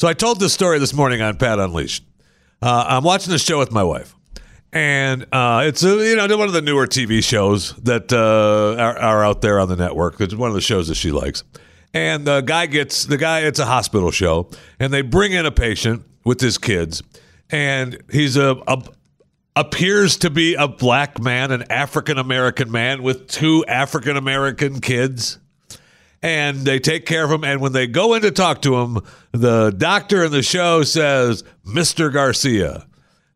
So I told this story this morning on Pat Unleashed. Uh, I'm watching the show with my wife, and uh, it's a, you know one of the newer TV shows that uh, are, are out there on the network. It's one of the shows that she likes. And the guy gets the guy. It's a hospital show, and they bring in a patient with his kids, and he's a, a appears to be a black man, an African American man with two African American kids. And they take care of him. And when they go in to talk to him, the doctor in the show says, Mr. Garcia.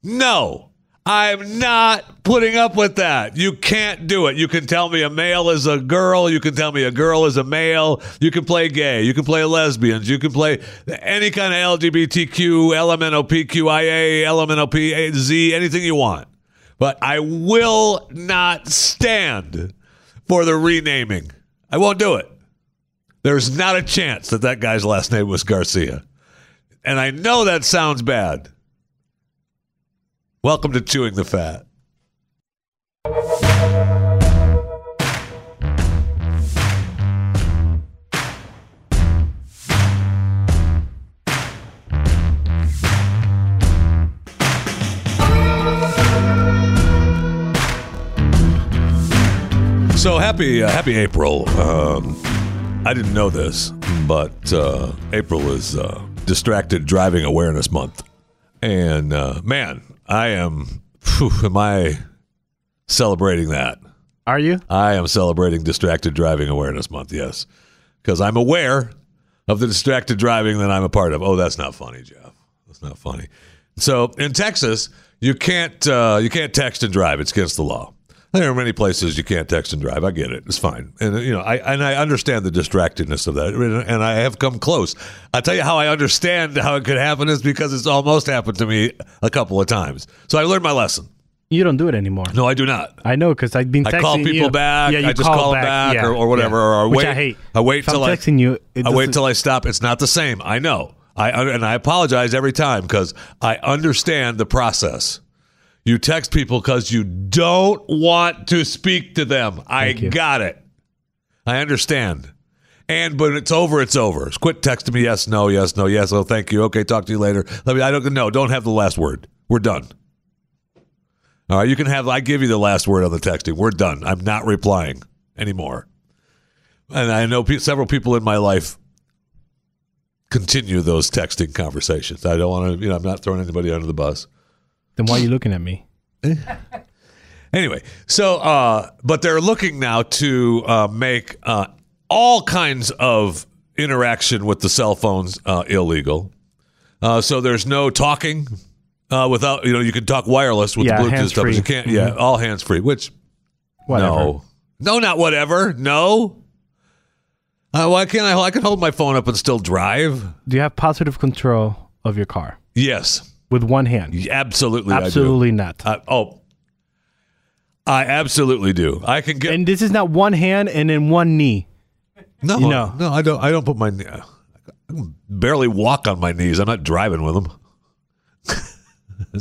No, I'm not putting up with that. You can't do it. You can tell me a male is a girl. You can tell me a girl is a male. You can play gay. You can play lesbians. You can play any kind of LGBTQ, LMNOPQIA, LMNOPZ, anything you want. But I will not stand for the renaming. I won't do it. There's not a chance that that guy's last name was Garcia. And I know that sounds bad. Welcome to Chewing the Fat. So happy, uh, happy April. Um, I didn't know this, but uh, April is uh, Distracted Driving Awareness Month, and uh, man, I am. Whew, am I celebrating that? Are you? I am celebrating Distracted Driving Awareness Month. Yes, because I'm aware of the distracted driving that I'm a part of. Oh, that's not funny, Jeff. That's not funny. So in Texas, you can't uh, you can't text and drive. It's against the law. There are many places you can't text and drive. I get it. It's fine, and uh, you know, I and I understand the distractedness of that, and I have come close. I tell you how I understand how it could happen is because it's almost happened to me a couple of times. So I learned my lesson. You don't do it anymore. No, I do not. I know because I've been. I texting call people you. back. Yeah, you I just call call them back, Yeah, or, or whatever. yeah. Or I Which wait. I hate. I wait If I'm till I texting you. It I wait till I stop. It's not the same. I know. I and I apologize every time because I understand the process. You text people because you don't want to speak to them. I got it. I understand. And when it's over, it's over. Quit texting me. Yes, no, yes, no, yes. Oh, thank you. Okay, talk to you later. Let me. I don't. No, don't have the last word. We're done. All right, you can have. I give you the last word on the texting. We're done. I'm not replying anymore. And I know pe- several people in my life continue those texting conversations. I don't want to. You know, I'm not throwing anybody under the bus. Then why are you looking at me? Anyway, so uh, but they're looking now to uh, make uh, all kinds of interaction with the cell phones uh, illegal. Uh, so there's no talking uh, without you know you can talk wireless with Yeah, the Bluetooth stuff. but. You can't. Yeah, all hands free. Which Whatever. no, no, not whatever. No. Uh, why can't I? I can hold my phone up and still drive. Do you have positive control of your car Yes, with one hand? absolutely. Absolutely not. I, oh, I absolutely do. I can get And this is not one hand and then one knee. No, no, no, I don't. I don't put my. knee- I can barely walk on my knees. I'm not driving with them.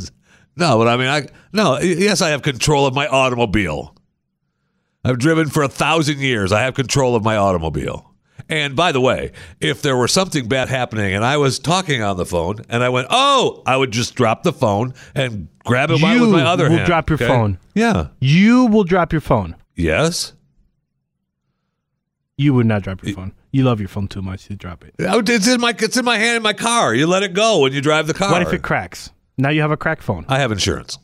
no, but I mean, I no. Yes, I have control of my automobile. I've driven for a thousand years. I have control of my automobile. And by the way, if there were something bad happening and I was talking on the phone and I went, "Oh," I would just drop the phone and grab it by- with my other will hand. drop your okay? phone. Yeah. You will drop your phone. Yes. You would not drop your phone. You love your phone too much to drop it. Oh, It's in my. It's in my hand in my car. You let it go when you drive the car. What if it cracks? Now you have a crack phone. I have insurance.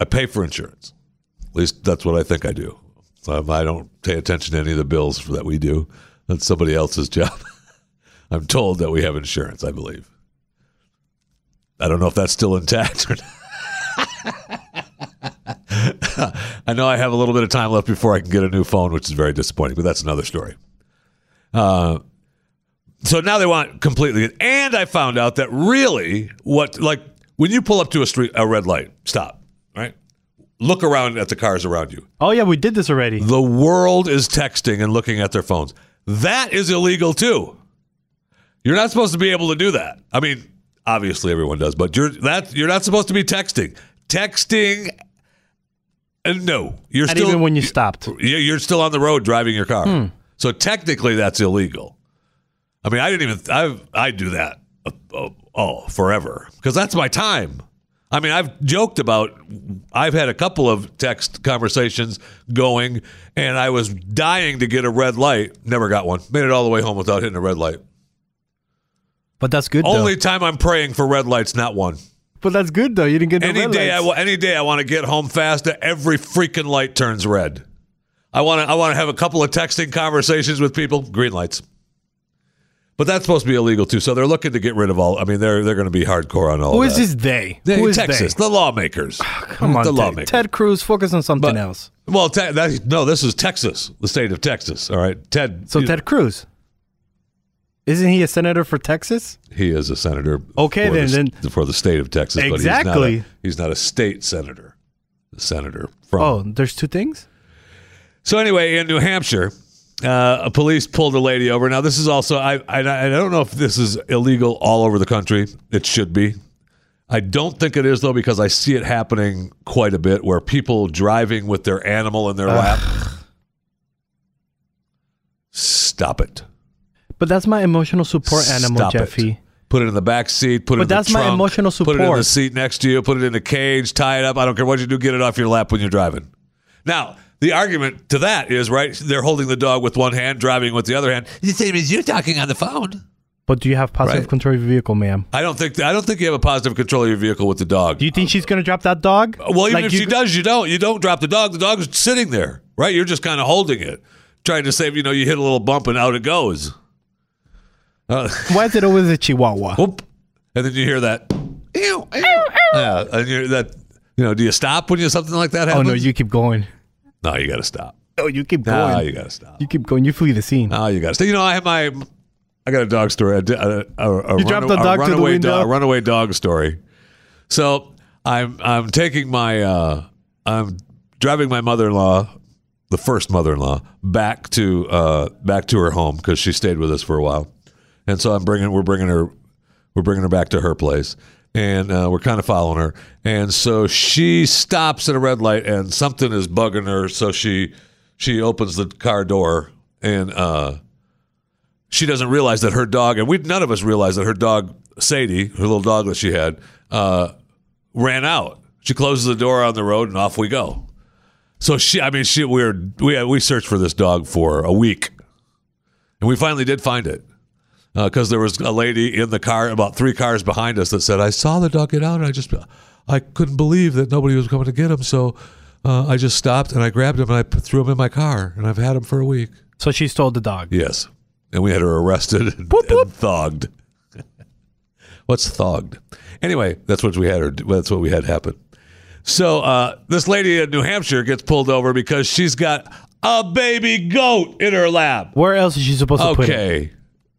I pay for insurance. At least that's what I think I do. Um, I don't pay attention to any of the bills that we do. That's somebody else's job. I'm told that we have insurance, I believe. I don't know if that's still intact or not. I know I have a little bit of time left before I can get a new phone, which is very disappointing, but that's another story. Uh, so now they want completely and i found out that really what like when you pull up to a street a red light stop right look around at the cars around you Oh yeah, we did this already. the world is texting and looking at their phones that is illegal too you're not supposed to be able to do that i mean obviously everyone does but you're that you're not supposed to be texting texting and no you're Not still even when you stopped. you- You're still on the road driving your car. Hmm. So technically, that's illegal. I mean, I didn't even. I I do that oh forever because that's my time. I mean, I've joked about. I've had a couple of text conversations going, and I was dying to get a red light. Never got one. Made it all the way home without hitting a red light. But that's good. Only though. time I'm praying for red lights, not one. But that's good though. You didn't get no Any red day, I, lights. wa- any day, I want to get home fast. Every freaking light turns red. I want to. I want to have a couple of texting conversations with people. Green lights. But that's supposed to be illegal too. So they're looking to get rid of all. I mean, they're they're going to be hardcore on all. Who of is that. this they? They- Who is Texas, they? the lawmakers. Ah, come on, the Ted. lawmakers. Ted Cruz. Focus on something But- else. Well, Ted, that, no, this is Texas, the state of Texas. All right, Ted. So Ted Cruz, isn't he a senator for Texas? he is a senator. Okay, for then- the, then- for the state of Texas. But Exactly. he's not, a, he's not a state senator. Senator from. Oh, there's two things. So anyway, in New Hampshire, uh, a police pulled a lady over. Now this is also I, I I don't know if this is illegal all over the country. It should be. I don't think it is though because I see it happening quite a bit where people driving with their animal in their lap. Stop it. But that's my emotional support animal, Stop it. Jeffy. Put it in the back seat. Put it But in the that's my trunk, emotional Put it in the support. seat next to you. Put it in a cage. Tie it up. I don't care what you do. Get it off your lap when you're driving. Now, the argument to that is right. They're holding the dog with one hand, driving with the other hand. The same as you talking on the phone. But do you have positive Right. control of your vehicle, ma'am? I don't think. I don't think you have a positive control of your vehicle with the dog. Do you think she's gonna drop that dog? well, even Like if you- she does, you don't. You don't drop the dog. The dog's sitting there, right? You're just kind of holding it, trying to save. You know, you hit a little bump and out it goes. Uh, Why is it always a Chihuahua? whoop, and then you hear that. Ew, ew, Yeah, and you're that. You know, do you stop when you something like that Oh happens? no, you keep going. No, you got to stop. Oh, you keep going. No, you got to stop. you keep going. You flee the scene. No, you got to stop. You know, I have my. I got a dog story. A, a, a, a You dropped the a dog to the runaway window? Dog, runaway dog story. So I'm I'm taking my uh, I'm driving my mother-in-law, the first mother-in-law, back to uh, back to her home because she stayed with us for a while, and so I'm bringing we're bringing her we're bringing her back to her place, and uh, we're kind of following her, and so she stops at a red light, and something is bugging her, so she she opens the car door and. uh she doesn't realize that her dog, and we none of us realized that her dog Sadie, her little dog that she had, uh, ran out. She closes the door on the road, and off we go. So she, I mean, she, we were, we we searched for this dog for a week, and we finally did find it because there was a lady in the car, about three cars behind us, that said, "I saw the dog get out, and I just, I couldn't believe that nobody was coming to get him, so." Uh, I just stopped and I grabbed him and I threw him in my car and I've had him for a week. So she stole the dog. Yes. And we had her arrested and, and thogged. What's thogged? Anyway, that's what we had her. That's what we had happen. So uh, this lady in New Hampshire gets pulled over because she's got a baby goat in her lap. Where else is she supposed to put it? Okay,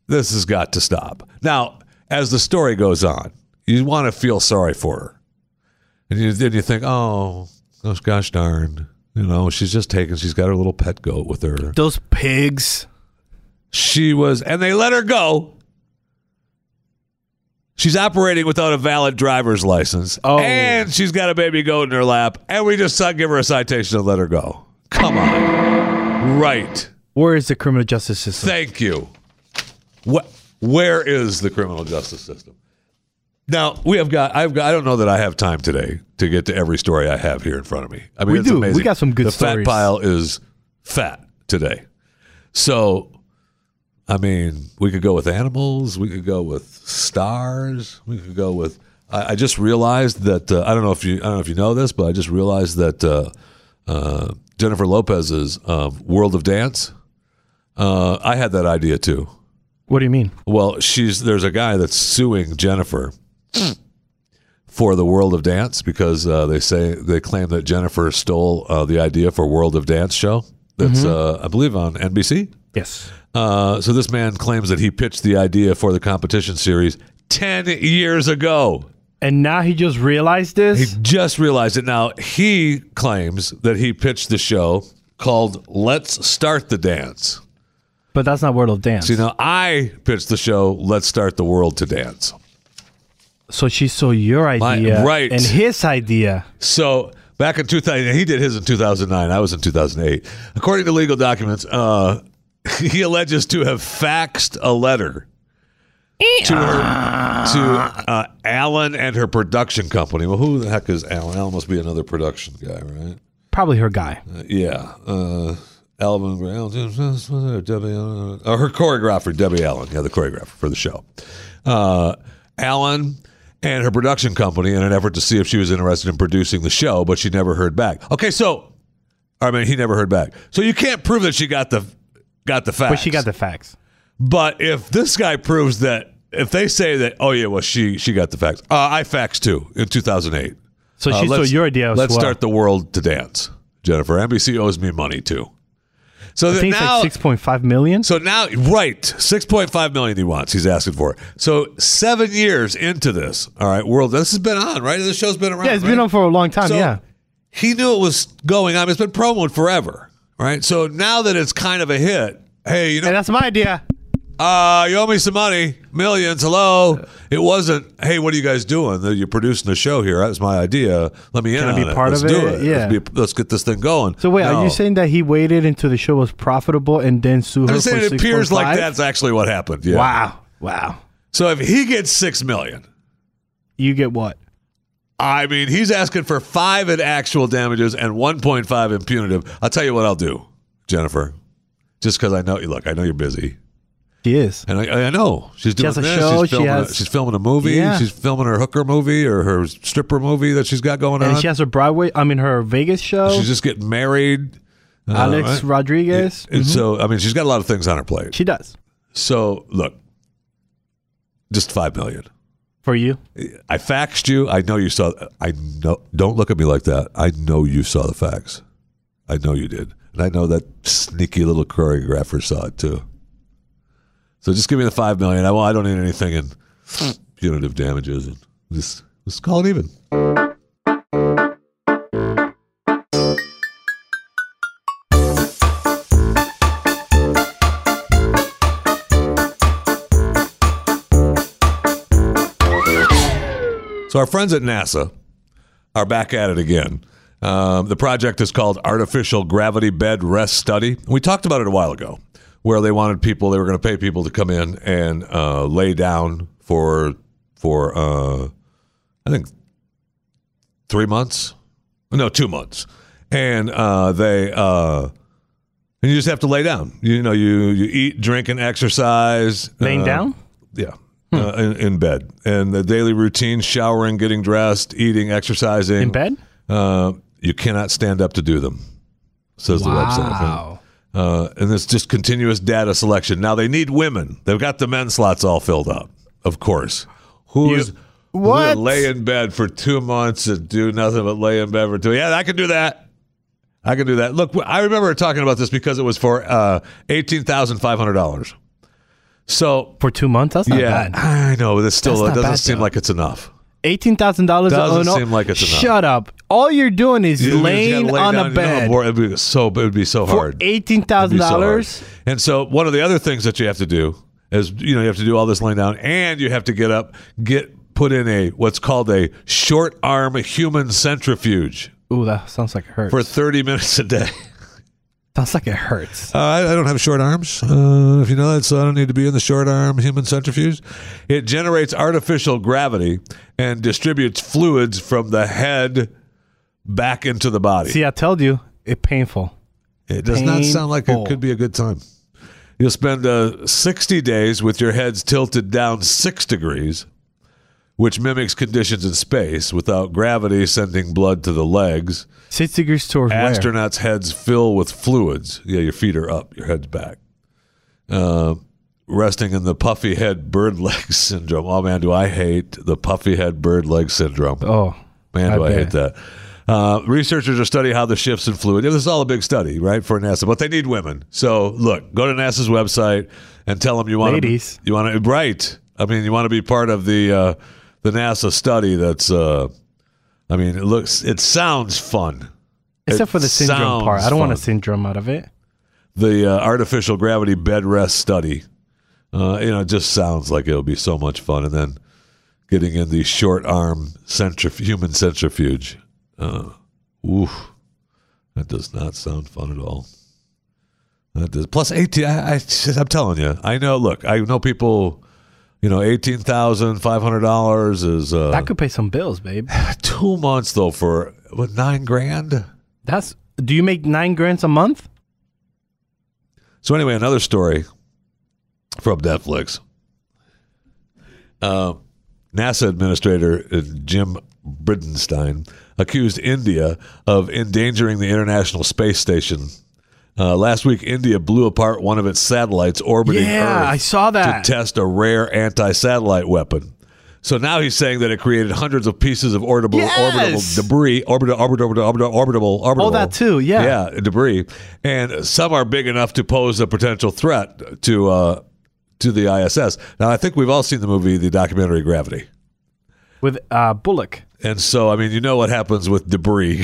this has got to stop. Now, as the story goes on, you want to feel sorry for her, and you, then you think, oh, gosh, gosh darn, you know, she's just taken. She's got her little pet goat with her. Those pigs. She was, and they let her go. She's operating without a valid driver's license. Oh. And she's got a baby goat in her lap. And we just give her a citation and let her go. Come on. Right. Where is the criminal justice system? Thank you. What, where is the criminal justice system? Now we have got. I've got. I don't know that I have time today to get to every story I have here in front of me. I mean, We do. We got some good The stories. fat pile is fat today. So, I mean, we could go with animals. We could go with stars. We could go with. I, I just realized that uh, I don't know if you. I don't know if you know this, but I just realized that uh, uh, Jennifer Lopez's um, World of Dance. Uh, I had that idea too. What do you mean? Well, she's there's a guy that's suing Jennifer for the World of Dance because uh, they say they claim that Jennifer stole uh, the idea for World of Dance show. That's uh, I believe on NBC. Yes. Uh, so this man claims that he pitched the idea for the competition series ten years ago. And now he just realized this? He just realized it now. He claims that he pitched the show called "Let's Start the Dance." But that's not World of Dance. See, now I pitched the show "Let's Start the World to Dance." so she saw your idea, right. And his idea. So back in 2000, he did his in 2009. I was in 2008. According to legal documents, uh, he alleges to have faxed a letter to her to uh, Alan and her production company. Well, who the heck is Alan? Alan must be another production guy, right? Probably her guy. Uh, yeah. Uh, Alvin, Debbie, uh, her choreographer, Debbie Allen. Yeah, the choreographer for the show. Uh, Alan and her production company in an effort to see if she was interested in producing the show, but she never heard back. Okay, so I mean, he never heard back. So you can't prove that she got the got the facts. But she got the facts. But if this guy proves that, if they say that, oh yeah, well she she got the facts. Uh, I faxed too in 2008. So Uh, she stole let's- your idea as Let's well. start the world to dance, Jennifer. NBC owes me money too. So that think it's now, like 6.5 million. so now, right, six point five million he wants. He's asking for. So seven years into this, all right, world. This has been on, right? This show's been around. yeah, it's right? been on for a long time. So yeah. he knew it was going on. It's been promoted forever, right? So now that it's kind of a hit, hey, you know, Hey, that's my idea. Uh, you owe me some money, millions. Hello. It wasn't. Hey, what are you guys doing? You're producing the show here. That was my idea. Let me in Can I on be it. part Let's of do it? it. Yeah. Let's, be, let's get this thing going. So wait, are you saying that he waited until the show was profitable and then sued her I'm saying it appears like that's actually what happened. Yeah. Wow. Wow. So if he gets six million, You get what? I mean, he's asking for five in actual damages and 1.5 in punitive. I'll tell you what I'll do, Jennifer. Just because I know, you look, I know you're busy. She is. And I, I know she's doing has a this. show, she's, she filming a, has- she's filming a movie. Yeah. She's filming her hooker movie or her stripper movie that she's got going And on. she has her Broadway, I mean, her Vegas show. she's just getting married. uh, Alex? Rodriguez. And Mhm. so, I mean, she's got a lot of things on her plate. She does. So, look, just five million. For you. I faxed you. I know you saw. I know. Don't look at me like that. I know you saw the facts. I know you did, and I know that sneaky little choreographer saw it too. So just give me the five million. I, well, I don't need anything in punitive damages, and just call it even. So our friends at NASA are back at it again. Um, the project is called Artificial Gravity Bed Rest Study. We talked about it a while ago, where they wanted people, they were going to pay people to come in and uh, lay down for for uh, I think three months, no, two months, and uh, they uh, and you just have to lay down. You know, you you eat, drink, and exercise. Laying Uh, down? yeah. Uh, in, in bed. And the daily routine showering, getting dressed, eating, exercising. In bed? Uh, you cannot stand up to do them, says the website. Wow. Uh, and it's just continuous data selection. Now they need women. They've got the men slots all filled up, of course. Who's who would What? lay in bed for two months and do nothing but lay in bed for two? Yeah, I can do that. I can do that. Look, I remember talking about this because it was for uh, eighteen thousand five hundred dollars. So For two months? That's not yeah, bad. I know, but it still it doesn't bad, seem though. like it's enough. Eighteen thousand dollars. Doesn't seem like it's enough. Shut up! All you're doing is You just laying gotta lay on down, a you know, bed it'd be so it would be so for hard. eighteen thousand It'd be so hard. dollars. And so one of the other things that you have to do is you know you have to do all this laying down, and you have to get up, get put in a what's called a short arm human centrifuge Ooh, that sounds like it hurts. for thirty minutes a day. sounds like it hurts. Uh, I, I don't have short arms. Uh, if you know that, so I don't need to be in the short arm human centrifuge. It generates artificial gravity and distributes fluids from the head back into the body. See, I told you, it painful. It does not sound like it could be a good time. You'll spend uh, 60 days with your heads tilted down six degrees, which mimics conditions in space without gravity sending blood to the legs. Six degrees towards where? Astronauts' heads fill with fluids. Yeah, your feet are up, your head's back. Uh, resting in the puffy head bird leg syndrome. Oh man, do I hate the puffy head bird leg syndrome. Oh, Man, do I, I hate that. Uh, researchers are studying how the shifts in fluid. This is all a big study, right, for NASA, but they need women. So look, go to NASA's website and tell them you want Ladies. To, you want to right. I mean, you want to be part of the uh, the NASA study. That's. Uh, I mean, it looks. It sounds fun. except It for the syndrome part. I don't want a syndrome out of it. The uh, artificial gravity bed rest study. Uh, you know, it just sounds like it'll be so much fun, and then getting in the short arm centrif- human centrifuge. Uh, oof, that does not sound fun at all. That does. Plus eighteen. I, I, I'm telling you, I know. Look, I know people. You know, eighteen thousand five hundred dollars is uh, That could pay some bills, babe. two months though for what nine grand. That's. Do you make nine grants a month? So anyway, another story from Netflix. Uh, NASA Administrator uh, Jim Bridenstine accused India of endangering the International Space Station. Uh, last week, India blew apart one of its satellites orbiting Yeah, Earth I saw that. to test a rare anti-satellite weapon. So now he's saying that it created hundreds of pieces of orbital, Yes! orbitable debris, orbital, orbital, orbital, orbitable, orbitable. Oh, that too, yeah. yeah, debris, and some are big enough to pose a potential threat to uh, to the ISS. Now, I think we've all seen the movie, the documentary Gravity, With uh, Bullock. and so I mean, you know what happens with debris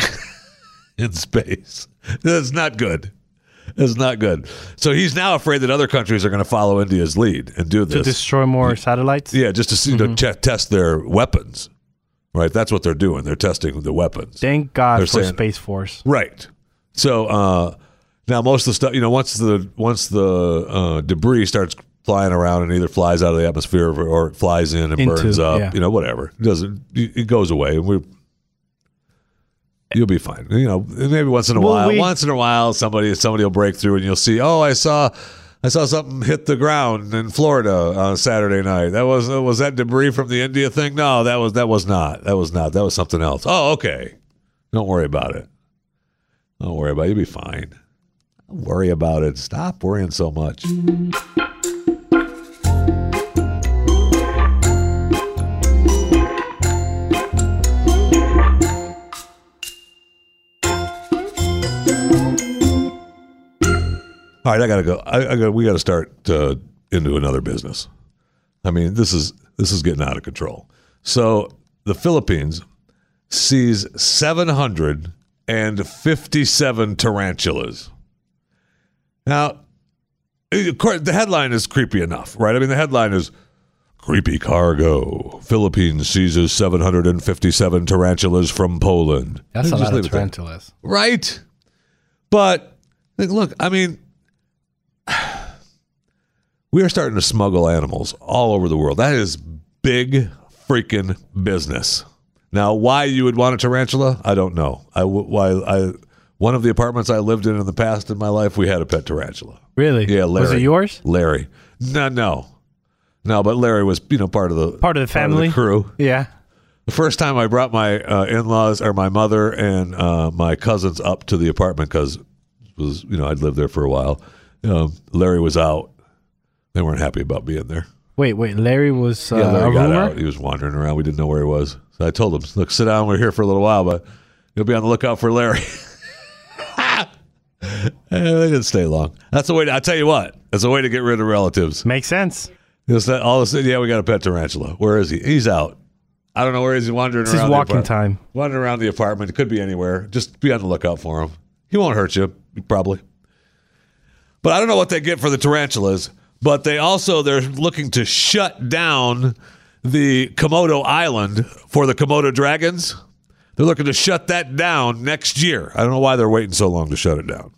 in space. It's not good. It's not good. So he's now afraid that other countries are going to follow India's lead and do this To destroy more satellites? Yeah, just to see Mm-hmm. to test their weapons. Right, that's what they're doing. They're testing the weapons. Thank God They're for saying- Space Force. Right. So uh, now most of the stuff, you know, once the once the uh, debris starts flying around and either flies out of the atmosphere or, or it flies in and Into, burns up, yeah. you know, whatever, it doesn't it goes away. We you'll be fine. You know, maybe once in a Well, while, we- once in a while, somebody somebody will break through and you'll see, oh, I saw. I saw something hit the ground in Florida on Saturday night. That was was that debris from the India thing? No, that was that was not. That was not. That was something else. Oh, okay. Don't worry about it. Don't worry about it. You'll be fine. Don't worry about it. Stop worrying so much. All right, I gotta go. I, I got. We got to start uh, into another business. I mean, this is this is getting out of control. So the Philippines sees seven hundred and fifty-seven tarantulas. Now, of course, the headline is creepy enough, right? I mean, the headline is "Creepy Cargo: Philippines seizes seven hundred and fifty-seven tarantulas from Poland." That's a lot of tarantulas. right? But look, I mean, we are starting to smuggle animals all over the world. That is big freaking business. Now, why you would want a tarantula, I don't know. I why I one of the apartments I lived in in the past in my life, we had a pet tarantula. Really? Yeah, Larry. Was it yours? Larry. No, no, no. But Larry was, you know, part of the Part of the family? crew. Yeah. The first time I brought my uh, in-laws or my mother and uh, my cousins up to the apartment because was you know I'd lived there for a while. Um, Larry was out. They weren't happy about being there. Wait, wait. Larry was uh, Yeah, Larry a got rumor? out. He was wandering around. We didn't know where he was. So I told him, "Look, sit down. We're here for a little while, but you'll be on the lookout for Larry." Eh, they didn't stay long. That's the way. To, I tell you what, that's a way to get rid of relatives. Makes sense. Just that all of a sudden, yeah, we got a pet tarantula. Where is he? He's out. I don't know where he's wandering It's around. the walking time. Wandering around the apartment. It could be anywhere. Just be on the lookout for him. He won't hurt you, probably. But I don't know what they get for the tarantulas. But they also they're looking to shut down the Komodo Island for the Komodo dragons. They're looking to shut that down next year. I don't know why they're waiting so long to shut it down.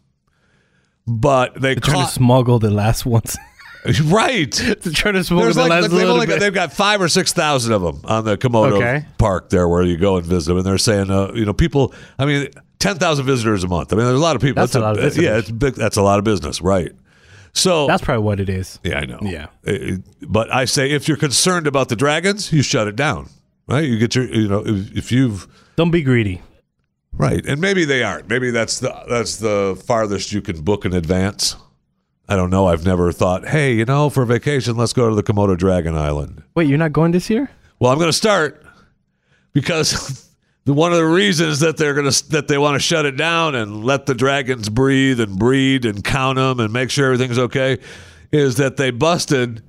But they Trying caught to smuggle the last ones. right. They're trying to smuggle There's the like last they've, only got, they've got five or six thousand of them on the Komodo Okay. Park there, where you go and visit them, and they're saying, uh, you know, people. I mean, ten thousand visitors a month. I mean, there's a lot of people. That's a lot of business. Yeah, it's big. That's a lot of business, right? So That's probably what it is. yeah, I know. Yeah. Uh, but I say, if you're concerned about the dragons, you shut it down, right? You get your, you know, if, if you've Don't be greedy. Right, and maybe they aren't. Maybe that's the that's the farthest you can book in advance. I don't know. I've never thought, hey, you know, for vacation, let's go to the Komodo Dragon Island. Wait, you're not going this year? Well, I'm going to start because one of the reasons that they're going to that they want to shut it down and let the dragons breathe and breed and count them and make sure everything's okay is that they busted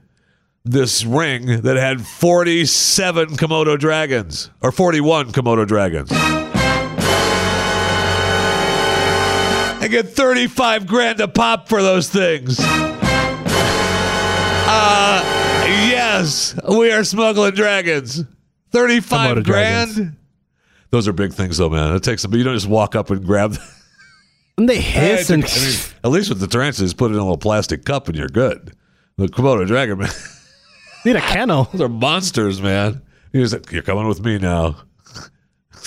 this ring that had 47 Komodo dragons or 41 Komodo dragons. I get 35 grand a pop for those things. Uh, yes, we are smuggling dragons. 35 Komodo grand. dragons. Those are big things, though, man. It takes them, but you don't just walk up and grab them. And they hiss and I mean, at least with the tarantulas, put it in a little plastic cup and you're good. The Komodo dragon, man. Need a kennel. Those are monsters, man. He was like, "You're coming with me now."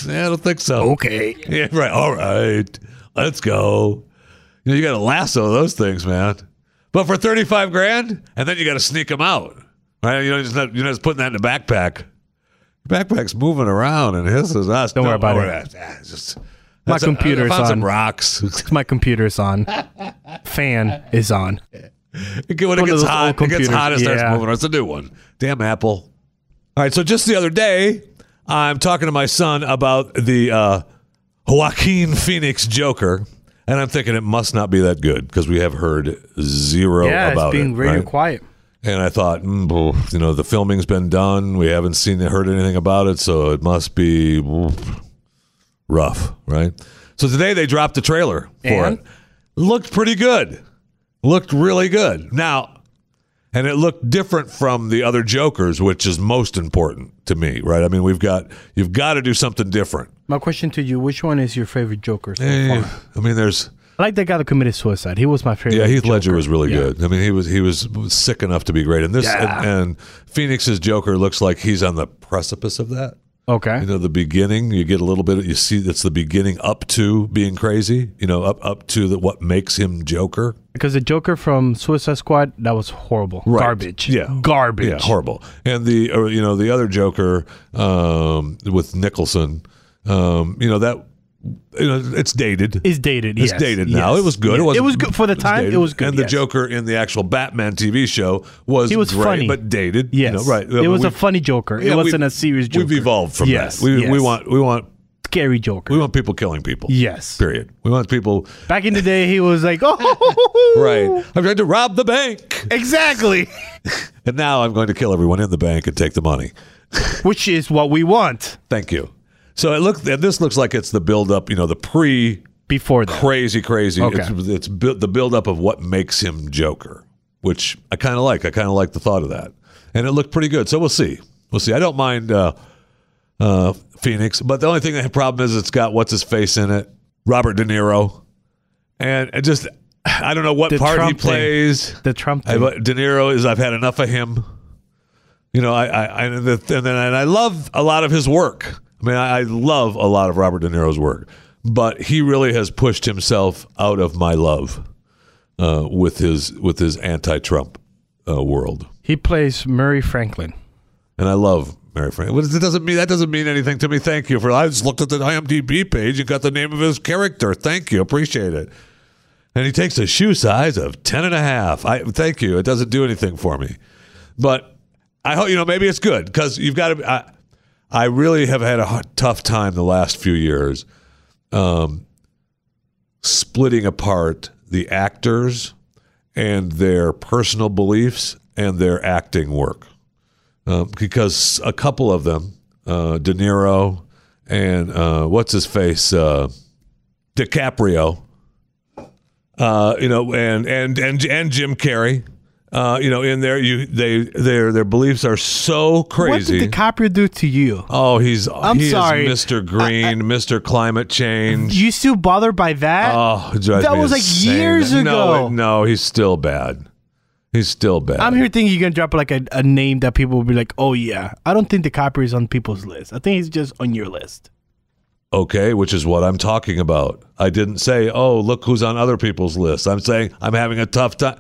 yeah, I don't think so. Okay. Yeah, right. All right, let's go. You know, you got to lasso those things, man. But for thirty-five grand, and then you got to sneak them out, right? You know, just not, you're not just putting that in the backpack. Backpack's moving around, and his is us. Don't worry about it. that. Ah, just, My a- computer's found some on. rocks. My computer's on. Fan is on. when it gets hot, it gets hot, it starts Yeah. moving. around. It's a new one. Damn Apple. All right, so just the other day, I'm talking to my son about the uh, Joaquin Phoenix Joker, and I'm thinking it must not be that good because we have heard zero Yeah, about it's being it. radio right? quiet. And I thought, mm, you know, the filming's been done. We haven't seen heard anything about it, so it must be rough, right? So today they dropped the trailer for And? it. Looked pretty good. Looked really good. Now, and it looked different from the other Jokers, which is most important to me, right? I mean, we've got you've got to do something different. My question to you: Which one is your favorite Joker so Eh, far? I mean, there's I like that guy that committed suicide. He was my favorite. Yeah, Heath Joker. Ledger was really Yeah. good. I mean, he was he was sick enough to be great, and this Yeah. and, and Phoenix's Joker looks like he's on the precipice of that. Okay. You know, the beginning. You get a little bit. You see, that's the beginning up to being crazy. You know, up up to the, what makes him Joker. Because the Joker from Suicide Squad, that was horrible. Right. Garbage. Yeah. Garbage. Yeah, horrible. And the or, you know the other Joker um, with Nicholson. Um, you know that. It's dated. It's dated. It's yes, dated now. yes, It was good. yes. It, wasn't, It was good for the time. dated. It was good. And the yes. Joker in the actual Batman TV show was He was great, funny. but dated. Yes. you know, right. It was a We've- funny Joker. yeah, it wasn't a serious Joker. We've evolved from yes, that. We, yes. we want we want scary Joker. we want people killing people. yes. Period. We want people. Back in the day, he was like, oh, Right. I'm trying to rob the bank, Exactly. and now I'm going to kill everyone in the bank and take the money. Which is what we want Thank you. So it look this looks like it's the build up. You know, the pre before that. crazy, crazy. Okay. It's, it's bu- the build up of what makes him Joker, which I kind of like. I kind of like the thought of that, and it looked pretty good. So we'll see. We'll see. I don't mind uh, uh, Phoenix, but the only thing the problem is it's got what's his face in it, Robert De Niro, and it just I don't know what The part he Trump thing. plays. the Trump I, thing. but De Niro is I've had enough of him. You know, I, I, I and then and I love a lot of his work. I mean, I, I love a lot of Robert De Niro's work, but he really has pushed himself out of my love uh, with his with his anti-Trump uh, world, he plays Murray Franklin. and I love Mary Franklin. It doesn't mean that doesn't mean anything to me. Thank you for. I just looked at the IMDb page and got the name of his character. Thank you, appreciate it. And he takes a shoe size of ten and a half. I thank you. It doesn't do anything for me, but I hope you know maybe it's good because you've got to. I, I really have had a tough time the last few years, um, splitting apart the actors and their personal beliefs and their acting work, um, because a couple of them, uh, De Niro and uh, what's his face, uh, DiCaprio, uh, you know, and and and and Jim Carrey. Uh, you know, in there, you they their their beliefs are so crazy. What did DiCaprio do to you? Oh, he's I'm he sorry. Mr. Green, Mr. Climate Change. You still bothered by that? Oh, That was, like, insane. years No, ago. No, he's still bad. He's still bad. I'm here thinking you're gonna drop like a, a name that people will be like, oh yeah. I don't think the DiCaprio is on people's list. I think he's just on your list. Okay, which is what I'm talking about. I didn't say, "Oh, look who's on other people's lists." I'm saying I'm having a tough time.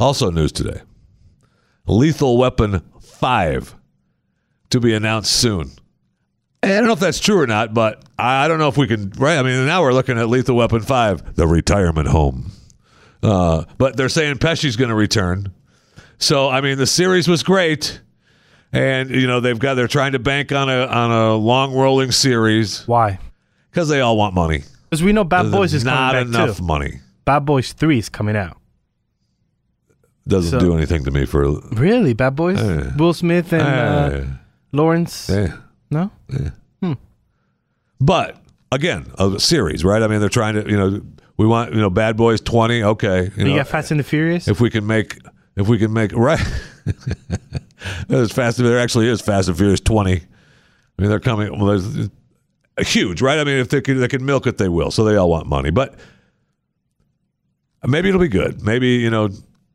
Also, news today: Lethal Weapon Five to be announced soon. I don't know if that's true or not, but I don't know if we can. Right? I mean, now we're looking at Lethal Weapon Five, the retirement home. Uh, but they're saying Pesci's going to return. So I mean, the series was great, and you know they've got they're trying to bank on a on a long rolling series Why? because they all want money. Because we know Bad Boys is not enough too. money. Bad Boys Three is coming out. Doesn't So- do anything to me for. Really, Bad Boys? Will Smith and uh, Lawrence? eh. No. But again, a series, right? I mean, they're trying to, you know, we want, you know, Bad Boys twenty. Okay, you You know, got Fast and the Furious. if we can make, if we can make right, there's fast. There actually is Fast and Furious twenty. I mean, they're coming. Well, there's huge, right? I mean, if they can, they can milk it, they will. So they all want money, but maybe it'll be good. Maybe you know,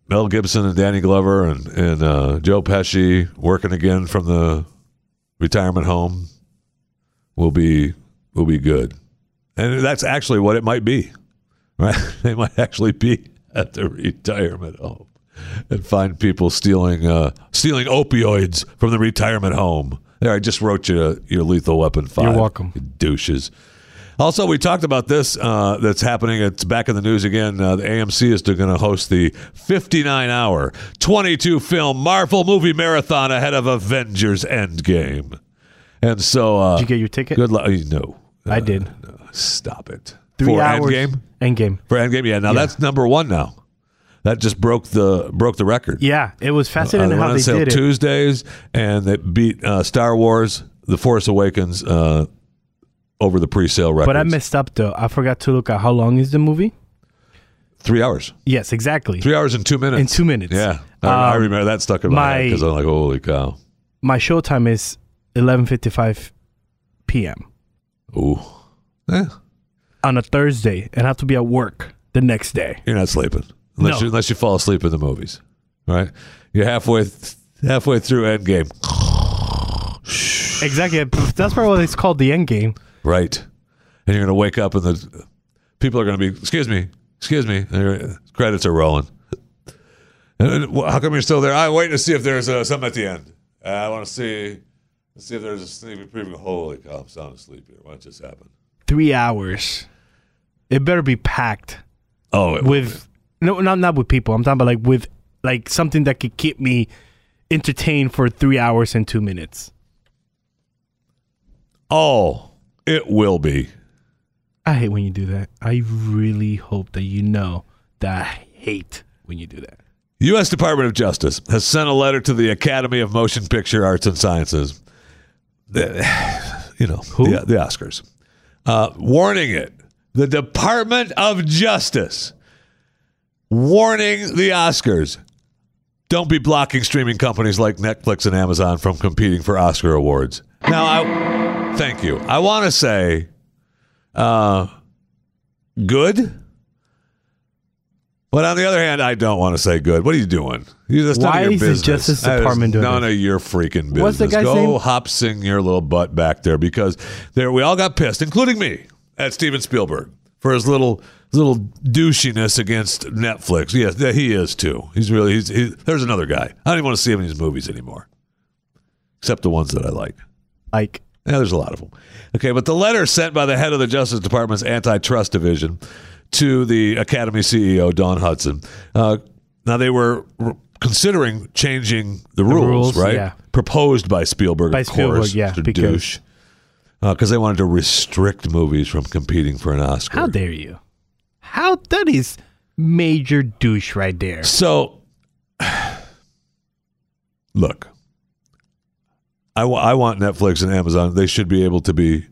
Mel Gibson and Danny Glover and and uh, Joe Pesci working again from the retirement home will be will be good, and that's actually what it might be. Right? They might actually be at the retirement home and find people stealing uh, stealing opioids from the retirement home. There, I just wrote you your lethal weapon five. You're welcome. you douches. Also, we talked about this uh, that's happening. It's back in the news again. Uh, the AMC is going to host the 59 hour, 22 film Marvel movie marathon ahead of Avengers Endgame. And so, uh, Did you get your ticket? good luck. No, I did. no, stop it. Three For hours. Endgame? Endgame. For Endgame, yeah. Now that's number one now. That just broke the broke the record. Yeah, it was Uh, fascinating they how they did it. Tuesdays, and it beat uh, Star Wars: The Force Awakens uh, over the pre-sale records. But I messed up though. I forgot to look at how long is the movie. three hours. Yes, exactly. Three hours and two minutes. In two minutes. Yeah, I, I Um, remember that stuck in my, my- head because I'm like, holy cow! My show time is 11:55 p.m. Ooh, eh, on a Thursday, and I have to be at work the next day. you're not sleeping unless No. you unless you fall asleep in the movies, right? You're halfway th- halfway through Endgame, Exactly. That's probably what it's called the end game. Right? And you're gonna wake up and the people are gonna be, excuse me, excuse me, credits are rolling. And, well, how come you're still there? I'm waiting to see if there's uh, something at the end. Uh, I want to see. Let's see if there's a sneaky preview. Holy cow! I'm sound asleep here. What just happened? Three hours. It better be packed Oh, it, with no, not not with people. I'm talking about like with like something that could keep me entertained for three hours and two minutes. oh, it will be. I hate when you do that. I really hope that you know that I hate when you do that. U.S. Department of Justice has sent a letter to the Academy of Motion Picture Arts and Sciences. You know? The, the Oscars. Uh, warning it. The Department of Justice warning the Oscars. Don't be blocking streaming companies like Netflix and Amazon from competing for Oscar awards. Now, I thank you. I want to say, uh, good. But on the other hand, I don't want to say good. What are you doing? You, none Why your is the. Justice Department doing none this? of your freaking business. What's the guy's Go name? hop sing your little butt back there because there we all got pissed, including me, at Steven Spielberg for his little his little douchiness against Netflix. Yes, he is too. He's really he's, he, there's another guy. I don't even want to see him in his movies anymore, except the ones that I like. Like, Yeah, there's a lot of them. Okay, but the letter sent by the head of the Justice Department's antitrust division to the Academy CEO Dawn Hudson. Uh, now they were considering changing the, rules, rules, right? yeah. Proposed by Spielberg, By of course, Spielberg, yeah, Mr. because- because they wanted to restrict movies from competing for an Oscar. how dare you? How that is major douche right there. So, look, I want Netflix and Amazon. They should be able to be.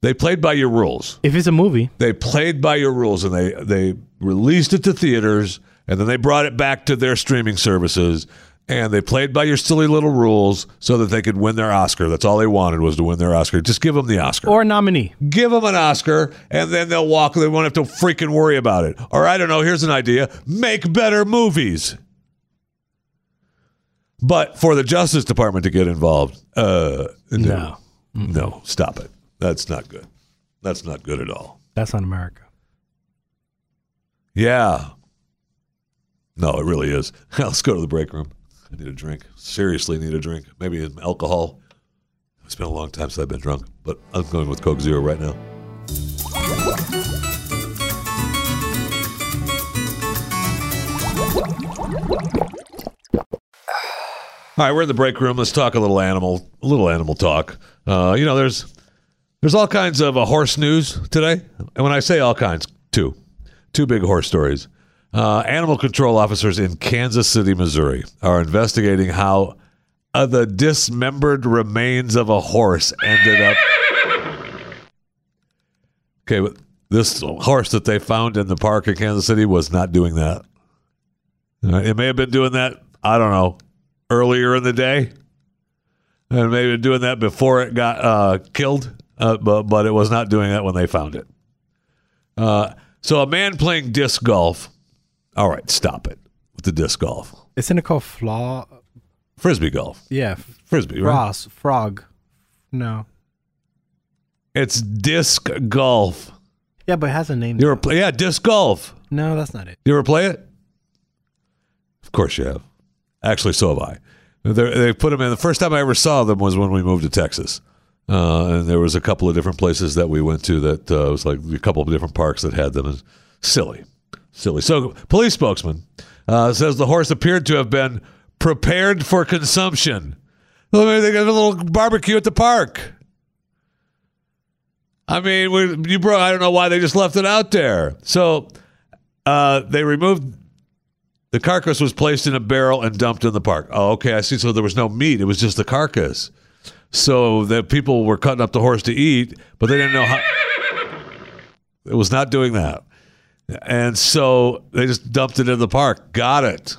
They played by your rules. If it's a movie, they played by your rules and they they released it to theaters and then they brought it back to their streaming services and they played by your silly little rules so that they could win their Oscar. That's all they wanted was to win their Oscar. Just give them the Oscar. or a nominee. give them an Oscar and then they'll walk. They won't have to freaking worry about it. Or I don't know. Here's an idea: make better movies. But for the Justice Department to get involved, uh, No. no, stop it. That's not good. That's not good at all. That's not America. Yeah. No, it really is. Let's go to the break room. I need a drink. Seriously, need a drink. Maybe alcohol. It's been a long time since I've been drunk, but I'm going with Coke Zero right now. All right, we're in the break room. Let's talk a little animal, a little animal talk. Uh, you know, there's there's all kinds of uh, horse news today, and when I say all kinds, two, two big horse stories. Uh, animal control officers in Kansas City, Missouri, are investigating how uh, the dismembered remains of a horse ended up. Okay, but this horse that they found in the park in Kansas City was not doing that. Uh, it may have been doing that. I don't know earlier in the day, and maybe doing that before it got uh, killed, uh, but but it was not doing that when they found it. Uh, so a man playing disc golf. All right, stop it. With the disc golf, Isn't it called flaw? frisbee golf, Yeah, frisbee, right? frog. No. It's disc golf. Yeah, but it has a name. You ever play? Yeah, disc golf. no, that's not it. You ever play it? Of course you have. Actually, so have I. They're, they put them in. The first time I ever saw them was when we moved to Texas. Uh, and there was a couple of different places that we went to that uh, was like a couple of different parks that had them. And silly, silly. So, police spokesman uh, says the horse appeared to have been prepared for consumption. Well, maybe they got a little barbecue at the park. I mean, we, you bro, I don't know why they just left it out there. So, uh, they removed the carcass was placed in a barrel and dumped in the park. Oh, okay, I see. So there was no meat; it was just the carcass. So the people were cutting up the horse to eat, but they didn't know how. It was not doing that, and so they just dumped it in the park. Got it.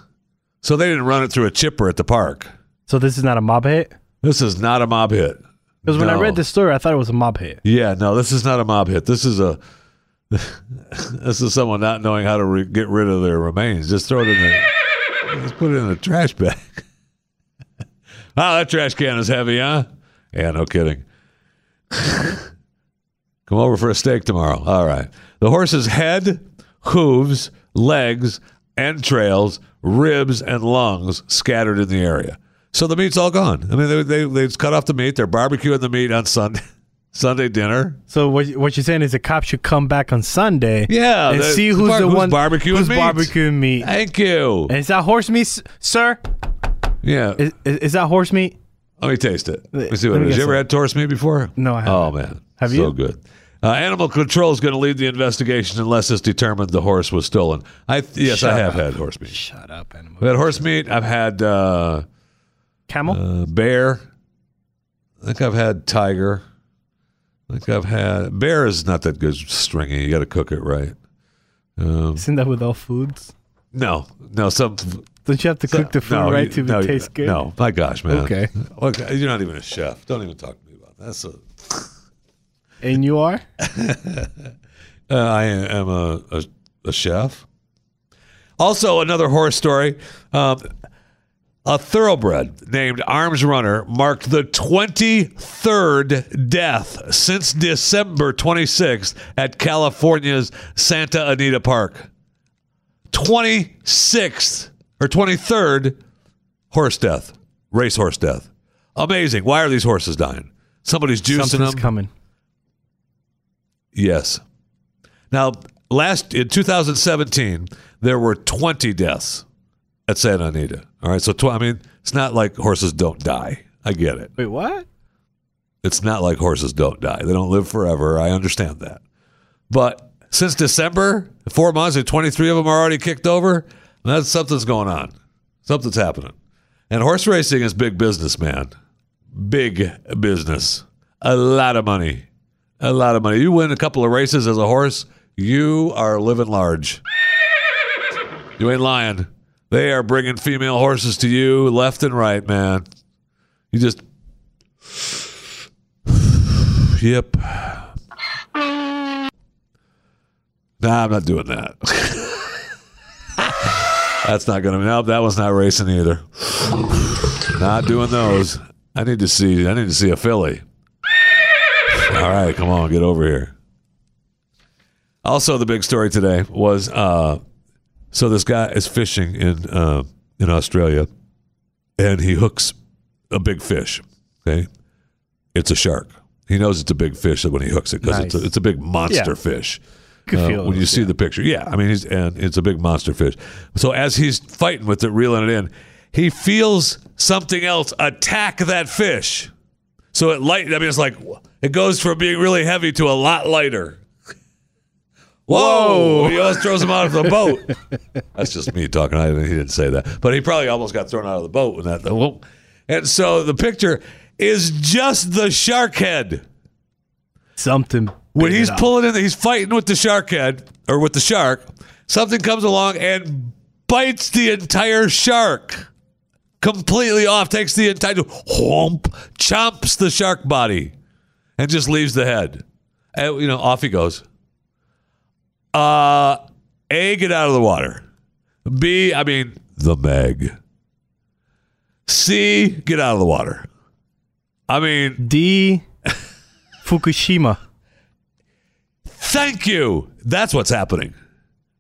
So they didn't run it through a chipper at the park. So this is not a mob hit. This is not a mob hit. Because when I read this story, I thought it was a mob hit. Yeah, no, this is not a mob hit. This is a this is someone not knowing how to re- get rid of their remains. Just throw it in the just put it in a trash bag. wow, ah, that trash can is heavy, huh? Yeah, no kidding. Come over for a steak tomorrow. All right. The horse's head, hooves, legs, entrails, ribs, and lungs scattered in the area. So the meat's all gone. I mean, they they they cut off the meat. They're barbecuing the meat on Sunday Sunday dinner. So what what you're saying is the cops should come back on Sunday, Yeah, and the- see who's bar- the who's one barbecuing who's meat. barbecuing meat. Thank you. And is that horse meat, sir? Yeah. Is, is, is that horse meat? Let me taste it. Let me see what Let it is. You ever some. had horse meat before? No, I haven't. Oh man, Have so you? good. Uh, animal control is going to lead the investigation unless it's determined the horse was stolen. I yes, I have up. had horse meat. Shut up, animal. I've had horse meat. I've had uh, Camel? uh, bear. I think I've had tiger. Think I've had bear is not that good stringy. You got to cook it right. Um, Isn't that with all foods? no, no, some Don't you have to cook the food no, right you- to no, it taste good? No, my gosh, man. Okay. Look, you're not even a chef. Don't even talk to me about that. That's a. And you are? Uh, I am a, a, a chef. Also, another horror story. Um, a thoroughbred named Arms Runner marked the 23rd death since December 26th at California's Santa Anita Park. 26th or 23rd horse death, racehorse death. Amazing. Why are these horses dying? Somebody's juicing Something's them. coming. Yes. Now, last in 2017, there were 20 deaths at Santa Anita. All right, so tw- I mean, it's not like horses don't die. I get it. Wait, what? It's not like horses don't die. They don't live forever. I understand that. But since December, four months, and 23 of them are already kicked over. That's something's going on. Something's happening. And horse racing is big business, man. Big business. A lot of money. A lot of money. You win a couple of races as a horse, you are living large. You ain't lying. They are bringing female horses to you left and right, man. You just Yep. Nah, I'm not doing that. That's not gonna. Nope, that one's not racing either. Not doing those. I need to see. I need to see a filly. All right, come on, get over here. Also, the big story today was uh, so this guy is fishing in uh, in Australia, and he hooks a big fish. Okay, it's a shark. He knows it's a big fish when he hooks it because it's, a, it's a big monster Yeah. fish. Uh, when you see yeah. the picture, yeah, I mean, he's and it's a big monster fish. So as he's fighting with it, reeling it in, he feels something else attack that fish. So it light. I mean, it's like it goes from being really heavy to a lot lighter. Whoa! Whoa. He almost throws him out of the boat. That's just me talking. I, he didn't say that, but he probably almost got thrown out of the boat when that. whoa. And so the picture is just the shark head. Something. When he's enough. pulling in, he's fighting with the shark head or with the shark. Something comes along and bites the entire shark completely off. Takes the entire whomp, chomps the shark body, and just leaves the head. And, you know, off he goes. Uh, a get out of the water. B, I mean, the Meg. C, get out of the water. I mean, D. Fukushima. thank you. That's what's happening.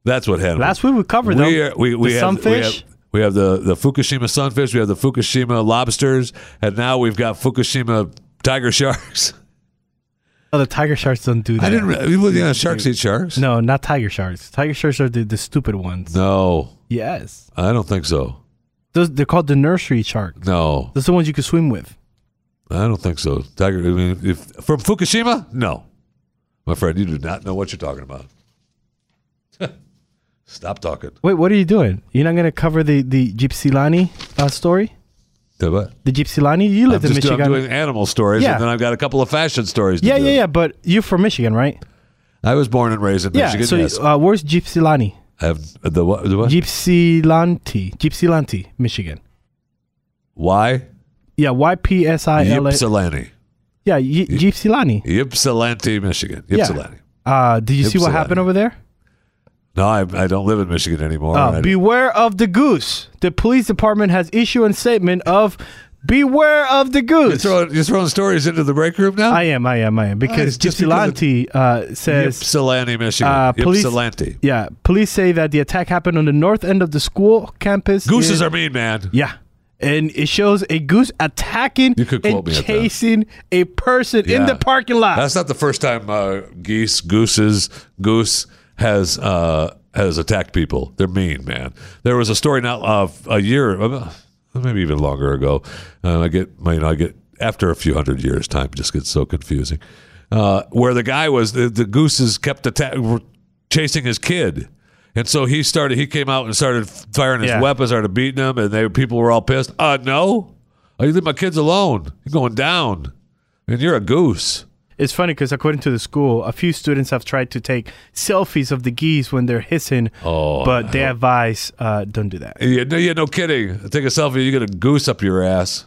That's what happened. Last week we covered them. we, are, we, we, the have, we sunfish. have we have the, the Fukushima sunfish, we have the Fukushima lobsters, and now we've got Fukushima tiger sharks. oh, the tiger sharks don't do that. I didn't. re- You know, sharks eat sharks. No, not tiger sharks. Tiger sharks are the, the stupid ones. No, Yes. I don't think so. Those they're called the nursery shark. No, Those are the ones you can swim with. I don't think so. Tiger. I mean, if from Fukushima, no, my friend, you do not know what you're talking about. Stop talking. Wait, what are you doing? You're not gonna cover the the Gypsilani uh, story? Do what? The Gypsilani? You I'm lived in just I'm Michigan. doing animal stories, Yeah. and then I've got a couple of fashion stories. To yeah, do. yeah, yeah. But you're from Michigan, right? I was born and raised in Yeah. Michigan. so yes, uh, where's Gypsilani? I have the what? The what? Gypsilanti, Gypsilanti, Michigan. Why? Yeah, Y P S I L A. Ypsilanti. Yeah, y- Gypsilani. Ypsilanti, Michigan. Yeah. Ypsilanti. Uh, did you see what Ypsilanti. happened over there? No, I, I don't live in Michigan anymore. Uh, beware of the goose. The police department has issued a statement of beware of the you're, goose. throwing, you're throwing stories into the break room now? I am, I am, I am. Because it's just because uh, says, Ypsilanti, Michigan. uh, police- Ypsilanti. yeah, police say that the attack happened on the north end of the school campus. Gooses in- are mean, man. Yeah. And it shows a goose attacking and me at that. chasing a person in the parking lot. That's not the first time uh, geese, gooses, goose has uh, has attacked people. They're mean, man. There was a story now uh, a year, uh, maybe even longer ago. Uh, I get, you know, I get after a few hundred years, time just gets so confusing. Uh, where the guy was, the, the gooses kept attack, chasing his kid. And so he started. He came out and started firing his Yeah. weapons, started beating him, and they people were all pissed. Uh, no, oh, you leave my kids alone. You're going down, and you're a goose. It's funny because according to the school, a few students have tried to take selfies of the geese when they're hissing, Oh, but they advise uh, don't do that. Yeah, no, yeah, no kidding. Take a selfie, you get a goose up your ass.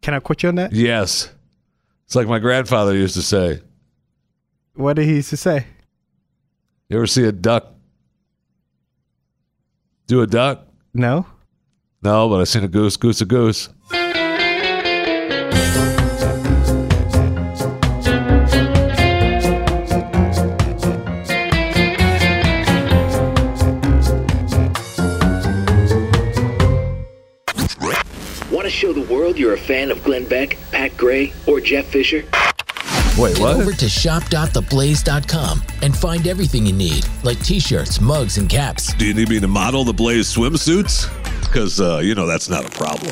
Can I quote you on that? Yes. It's like my grandfather used to say. What did he used to say? You ever see a duck do a duck? No. No, but I seen a goose, goose, a goose. World you're a fan of Glenn Beck, Pat Gray, or Jeff Fisher? Wait, Head over to shop.theblaze.com and find everything you need, like t-shirts, mugs, and caps. Do you need me to model the Blaze swimsuits? Because, uh, you know, that's not a problem.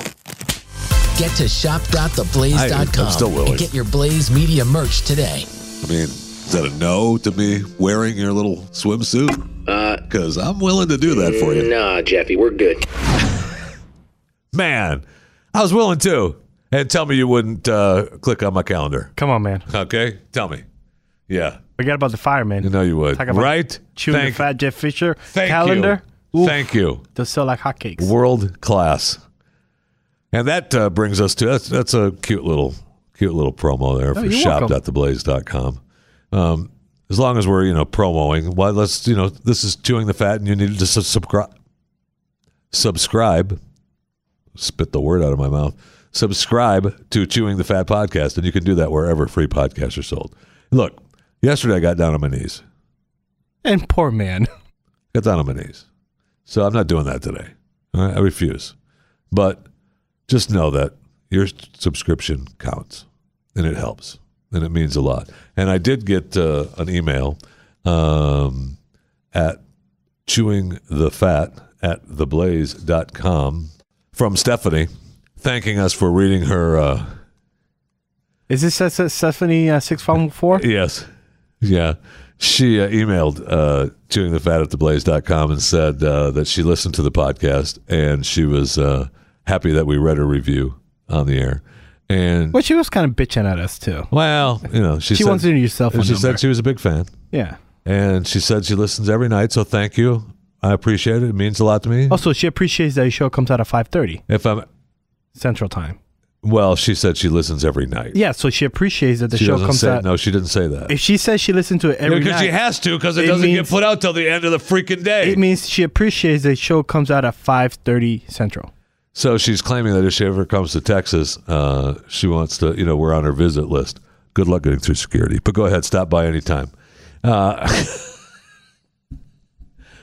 Get to shop.theblaze.com I- still willing. and get your Blaze Media merch today. I mean, is that a no to me wearing your little swimsuit? Uh, Because I'm willing to do that for you. nah, Jeffy, we're good. Man, I was willing to. And tell me you wouldn't uh, click on my calendar. Come on, man. Okay? Tell me. Yeah. Forget about the fireman. You know you would. Talk about right? Chewing Thank, the fat Jeff Fisher thank calendar. you. Oof, Thank you. They'll sell like hotcakes. World class. And that uh, brings us to that's that's a cute little cute little promo there for Oh, you're shop.theblaze.com. Um, as long as we're, you know, promoing, well, let's, you know, this is chewing the fat and you need to subscribe. Subscribe. Spit the word out of my mouth. Subscribe to Chewing the Fat podcast, and you can do that wherever free podcasts are sold. Look, yesterday I got down on my knees. And poor man. Got down on my knees. So I'm not doing that today. Right? I refuse. But just know that your subscription counts and it helps and it means a lot. And I did get uh, an email um, at chewing the fat at theblaze.com from Stephanie thanking us for reading her. Uh, Is this uh, Stephanie uh, six five four? Yes. Yeah. She uh, emailed uh, chewing the fat at theblaze.com and said uh, that she listened to the podcast and she was uh, happy that we read her review on the air. And Well, she was kind of bitching at us too. well, you know, she, She said, wants to know your cell phone she number. said she was a big fan. Yeah. And she said she listens every night. So thank you. I appreciate it. It means a lot to me. Also, she appreciates that your show comes out at five thirty If I'm, Central Time. Well, she said she listens every night. Yeah, so she appreciates that the she show doesn't comes say out. no. She didn't say that If she says she listens to it every because night, she has to because it, it doesn't means- get put out till the end of the freaking day. it means she appreciates the show comes out at five thirty central. so she's claiming that if she ever comes to Texas, uh, she wants to. You know, we're on her visit list. Good luck getting through security. But go ahead, stop by anytime. Uh,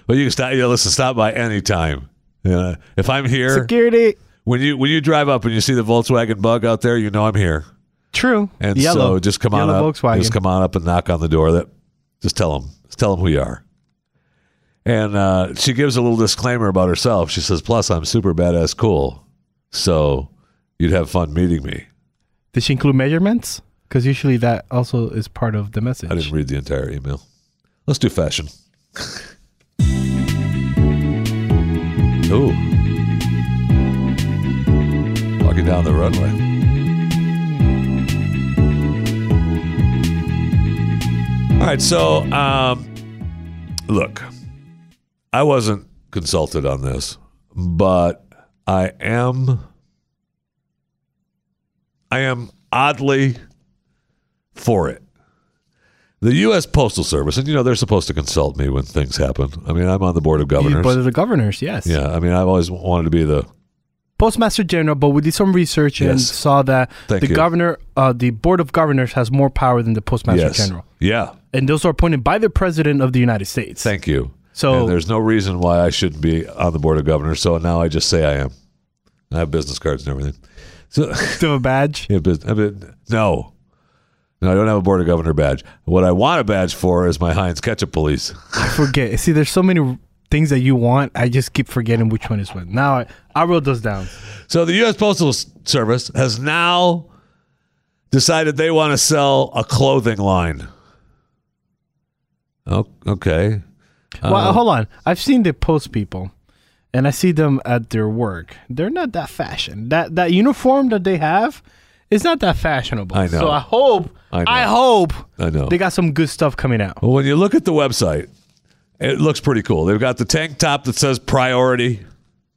well, you can stop. You know, listen, stop by anytime. Yeah, if I'm here, Security. when you when you drive up and you see the Volkswagen Bug out there, you know I'm here. True. And Yellow. so just come on up. Volkswagen. Just come on up and knock on the door. That just tell them. Just tell them who you are. And uh, she gives a little disclaimer about herself. She says, "Plus, I'm super badass cool, so you'd have fun meeting me." Did she include measurements? Because usually that also is part of the message. I didn't read the entire email. Let's do fashion. Ooh, walking down the runway. All right, so um, look, I wasn't consulted on this, but I am, I am oddly for it. The U.S. Postal Service, and you know they're supposed to consult me when things happen. I mean, I'm on the board of governors. But the governors, yes. yeah, I mean, I've always wanted to be the Postmaster General, but we did some research and Yes. saw that Thank the you. governor, uh, the board of governors, has more power than the Postmaster yes, General, yeah. and those are appointed by the president of the United States. Thank you. So- and there's no reason why I shouldn't be on the board of governors. So now I just say I am. I have business cards and everything. So Do you have a badge? yeah, bus- I mean, no, no, I don't have a board of governor badge. What I want a badge for is my Heinz Ketchup Police. I forget. See, there's so many things that you want. I just keep forgetting which one is what. Now I, I wrote those down. So the U.S. Postal Service has now decided they want to sell a clothing line. Oh, okay. well, Uh, hold on. I've seen the post people, and I see them at their work. They're not that fashion. That that uniform that they have is not that fashionable. I know. So I hope. I. I, hope I know. they got some good stuff coming out. Well, when you look at the website, it looks pretty cool. They've got the tank top that says priority.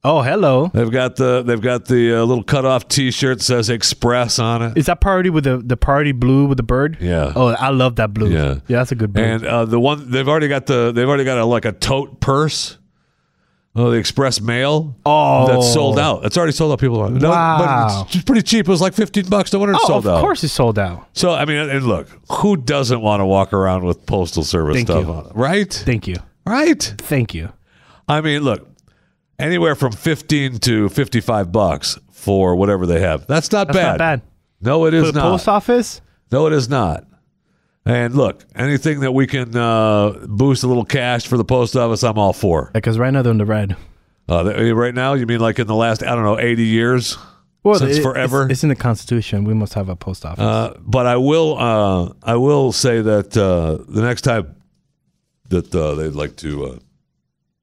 Oh, hello. They've got the they've got the uh, little cutoff T-shirt that says Express on it. Is that priority with the the priority blue with the bird? Yeah. Oh, I love that blue. Yeah. Yeah, that's a good blue. And uh, the one they've already got the they've already got a like a tote purse. Oh, the Express Mail. Oh. that's sold out. It's already sold out. People want it. No, Wow. but it's pretty cheap. It was like fifteen bucks. No wonder it's oh, sold of out. Of course it's sold out. So I mean, and look, who doesn't want to walk around with postal service Thank stuff you. on it, right? Thank you. right. Thank you. I mean, look, anywhere from fifteen to fifty-five bucks for whatever they have. That's not That's bad. not bad. No, it is For the not. post office, No, it is not. And look, anything that we can uh, boost a little cash for the post office, I'm all for. because right now they're in the red. Uh, right now, you mean like in the last, I don't know, 80 years? Well, Since it- forever? It's, it's in the Constitution. We must have a post office. Uh, but I will, uh, I will say that uh, the next time that uh, they'd like to uh,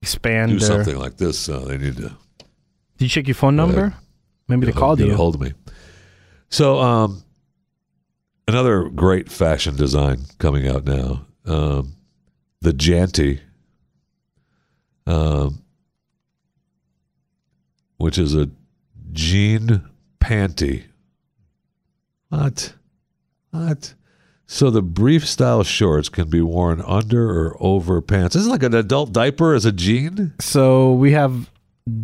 Expand do their. something like this, uh, they need to Did you check your phone number? Maybe they called you. hold me. So, um, another great fashion design coming out now, um, the Janty, um, which is a jean panty. What? What? So the brief style shorts can be worn under or over pants. This is like an adult diaper as a jean. So we have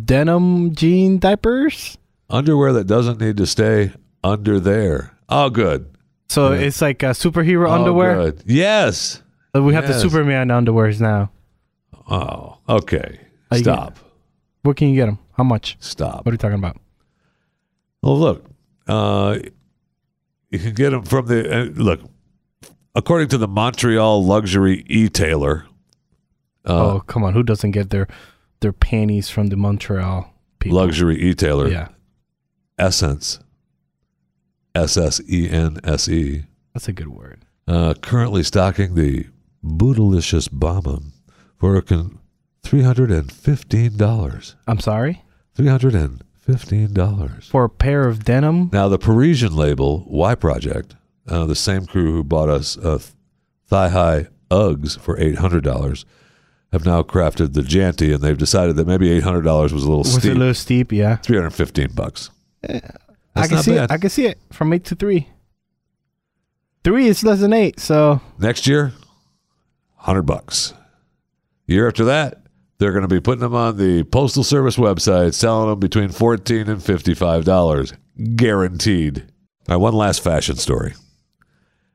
denim jean diapers. Underwear that doesn't need to stay under there. Oh, good. So Yeah. it's like a superhero Oh, underwear. good. Yes. Uh, We have Yes. the Superman underwears now. Oh, okay. Are Stop. Where can you get them? How much? Stop. What are you talking about? Well, look, uh, you can get them from the uh, look. According to the Montreal luxury e-tailer, uh, oh, come on. Who doesn't get their their panties from the Montreal people? luxury e-tailer, Yeah, SSENSE, S S E N S E, that's a good word. uh, currently stocking the Bootylicious Bomber for a con- three hundred and fifteen dollars. I'm sorry Three hundred and fifteen dollars. for a pair of denim. Now, the Parisian label, Y Project, uh, the same crew who bought us uh, thigh high Uggs for $800, have now crafted the Janty, and they've decided that maybe $800 was a little steep. Was steep. it a little steep? Yeah. 315 bucks. I can see bad. it. I can see it from eight to three. Three is less than eight, so Next year, hundred bucks. Year after that, they're going to be putting them on the postal service website, selling them between fourteen and fifty-five dollars, guaranteed. All right, one last fashion story,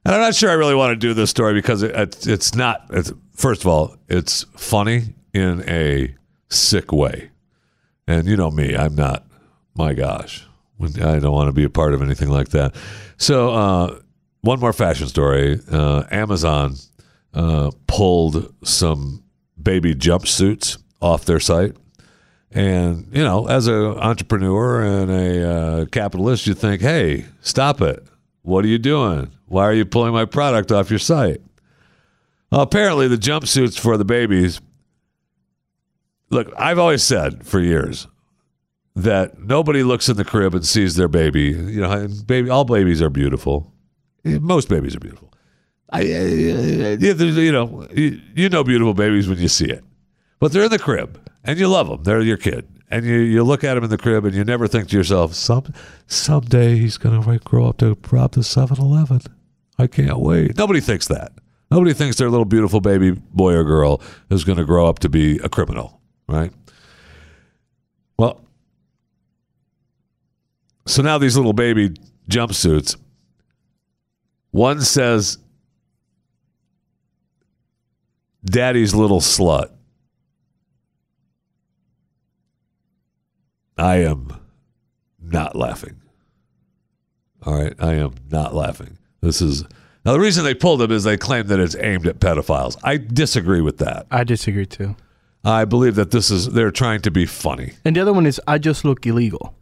and I'm not sure I really want to do this story because it, it's it's not. It's, first of all, it's funny in a sick way, and you know me, I'm not. My gosh, I don't want to be a part of anything like that. So. uh one more fashion story. Uh, Amazon uh, pulled some baby jumpsuits off their site. And, you know, as an entrepreneur and a uh, capitalist, you think, hey, stop it. What are you doing? Why are you pulling my product off your site? Well, apparently, the jumpsuits for the babies. Look, I've always said for years that nobody looks in the crib and sees their baby. You know, baby, all babies are beautiful. Eh, most babies are beautiful. I, eh, eh, I- you know, you, know beautiful babies when you see it, but they're in the crib and you love them. They're your kid, and you, you look at them in the crib and you never think to yourself, some someday he's gonna grow up to rob the 7-Eleven. I can't wait. Nobody thinks that. Nobody thinks their little beautiful baby boy or girl is going to grow up to be a criminal, right? Well, so now these little baby jumpsuits one says, Daddy's little slut. I am not laughing. All right. I am not laughing. This is now the reason they pulled them is they claim that it's aimed at pedophiles. I disagree with that. I disagree too. I believe that this is they're trying to be funny. And the other one is I just look illegal.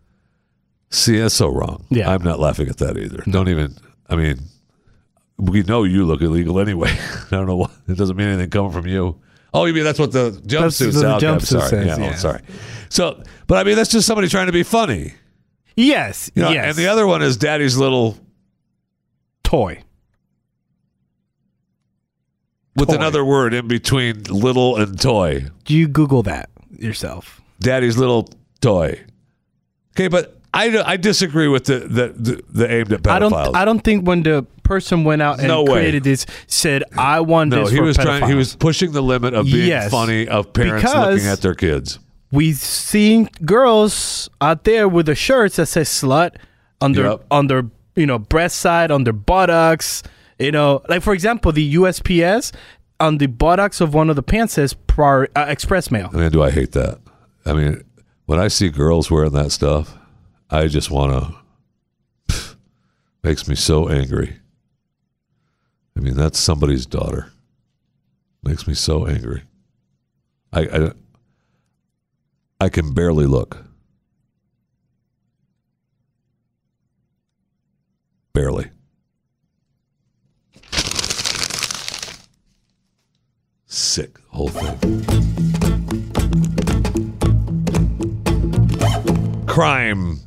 See, that's so wrong. Yeah. I'm not laughing at that either. Don't even I mean we know you look illegal anyway. I don't know what it doesn't mean anything coming from you. Oh, you mean that's what the jumpsuit says? Okay, I'm sorry. says, yeah, oh, sorry. So, but I mean, that's just somebody trying to be funny. Yes, You know, yes. And the other one is Daddy's little toy. with Toy. another word in between little and toy. Do you Google that yourself? Daddy's little toy. Okay, but I, I disagree with the the, the, the aimed at pedophiles. I don't. I don't think when the person went out and No created this said, "I want no, this he was trying. He was pushing the limit of being Yes. funny of parents looking at their kids. We've seen girls out there with the shirts that say "slut" on their Yep. on their you know breast side, on their buttocks. You know, like for example, the USPS on the buttocks of one of the pants says prior, uh, "Express Mail." Man, do I hate that. I mean, when I see girls wearing that stuff, I just want to. Makes me so angry. I mean, that's somebody's daughter. Makes me so angry. I, I, I can barely look. Barely. Sick whole thing. crime,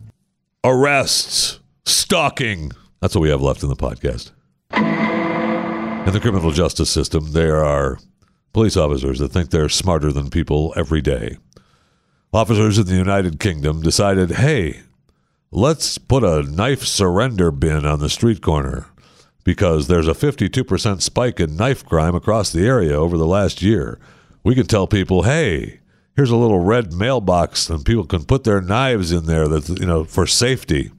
arrests, stalking. That's what we have left in the podcast. In the criminal justice system, there are police officers that think they're smarter than people every day. Officers in the United Kingdom decided, hey, let's put a knife surrender bin on the street corner because there's a 52% spike in knife crime across the area over the last year. We can tell people, hey, here's a little red mailbox and people can put their knives in there that you know for safety.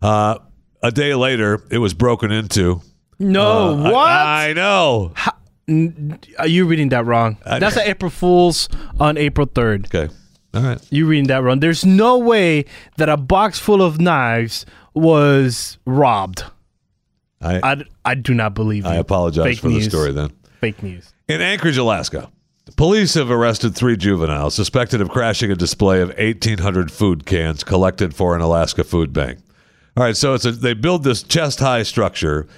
Uh, a day later, it was broken into. No, Uh, I- what? I, know. Are you reading that wrong? That's an April Fool's on April third. Okay. All right. You reading that wrong? There's no way that a box full of knives was robbed. I, I, I do not believe. I you. apologize Fake for news. the story then. Fake news. In Anchorage, Alaska, police have arrested three juveniles suspected of crashing a display of 1,800 food cans collected for an Alaska food bank. All right, so it's a, they build this chest high structure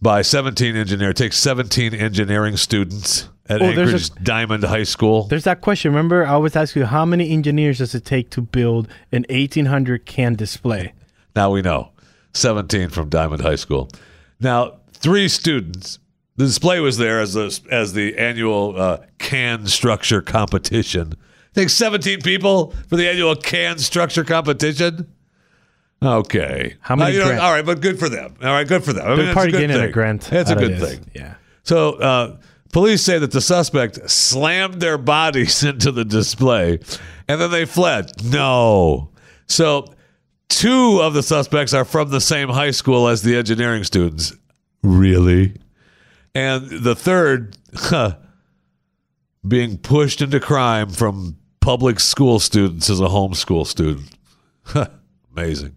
by 17 engineer. It takes 17 engineering students at Oh, there's a- Anchorage Dimond High School. There's that question. Remember, I always ask you, how many engineers does it take to build an 1800 can display? Now we know 17 from Dimond High School. Now, three students. The display was there as the, as the annual uh, can structure competition. I think 17 people for the annual can structure competition. Okay. How many Uh, you know, all right, but good for them. All right, good for them. I mean, They're it's probably a good getting a grant. That's a good thing. Yeah. So, uh, police say that the suspect slammed their bodies into the display and then they fled. No. So, two of the suspects are from the same high school as the engineering students. Really? And the third, huh, being pushed into crime from public school students as a homeschool student. Amazing.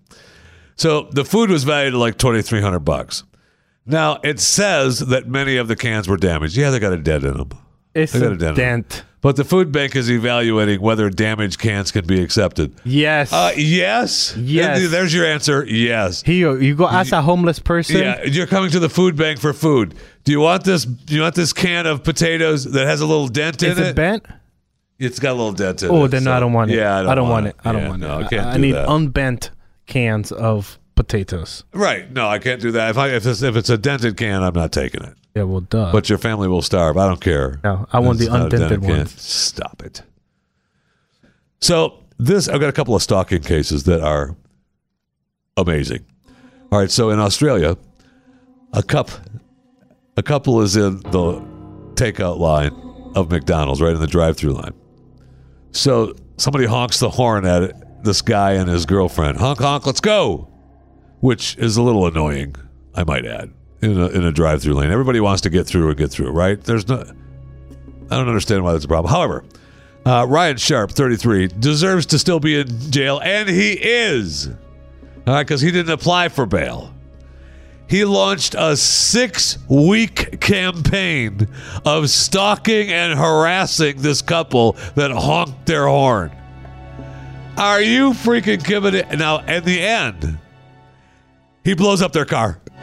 So the food was valued at like twenty three hundred bucks. Now it says that many of the cans were damaged. Yeah, they got a dent in them. It's They got a a dent. dent. But the food bank is evaluating whether damaged cans can be accepted. Yes. Uh, yes. Yes. And There's your answer. Yes. Here, you go ask a homeless person. Yeah, you're coming to the food bank for food. Do you want this? Do you want this can of potatoes that has a little dent in Is it bent? It's got a little dent in it. Oh, then so- I don't want it. Yeah, I don't, want, it. I don't Yeah, want no, it. I can't I do need that. unbent cans of potatoes. right. No, I can't do that. If I if it's, if it's a dented can, I'm not taking it. Yeah, well, duh. But your family will starve. I don't care. No, I want the undented dented can. Stop it. So this, I've got a couple of stalking cases that are amazing. All right. So in Australia, a cup, a couple is in the takeout line of McDonald's, right in the drive-through line. So somebody honks the horn at it, this guy and his girlfriend. Honk, honk, let's go. Which is a little annoying, I might add, in a, in a drive through lane. Everybody wants to get through and get through, right? There's no. I don't understand why that's a problem. However, uh, Ryan Sharp, 33, deserves to still be in jail, and he is. All right, because he didn't apply for bail. He launched a six week campaign of stalking and harassing this couple that honked their horn. Are you freaking kidding me? Now, in the end, he blows up their car.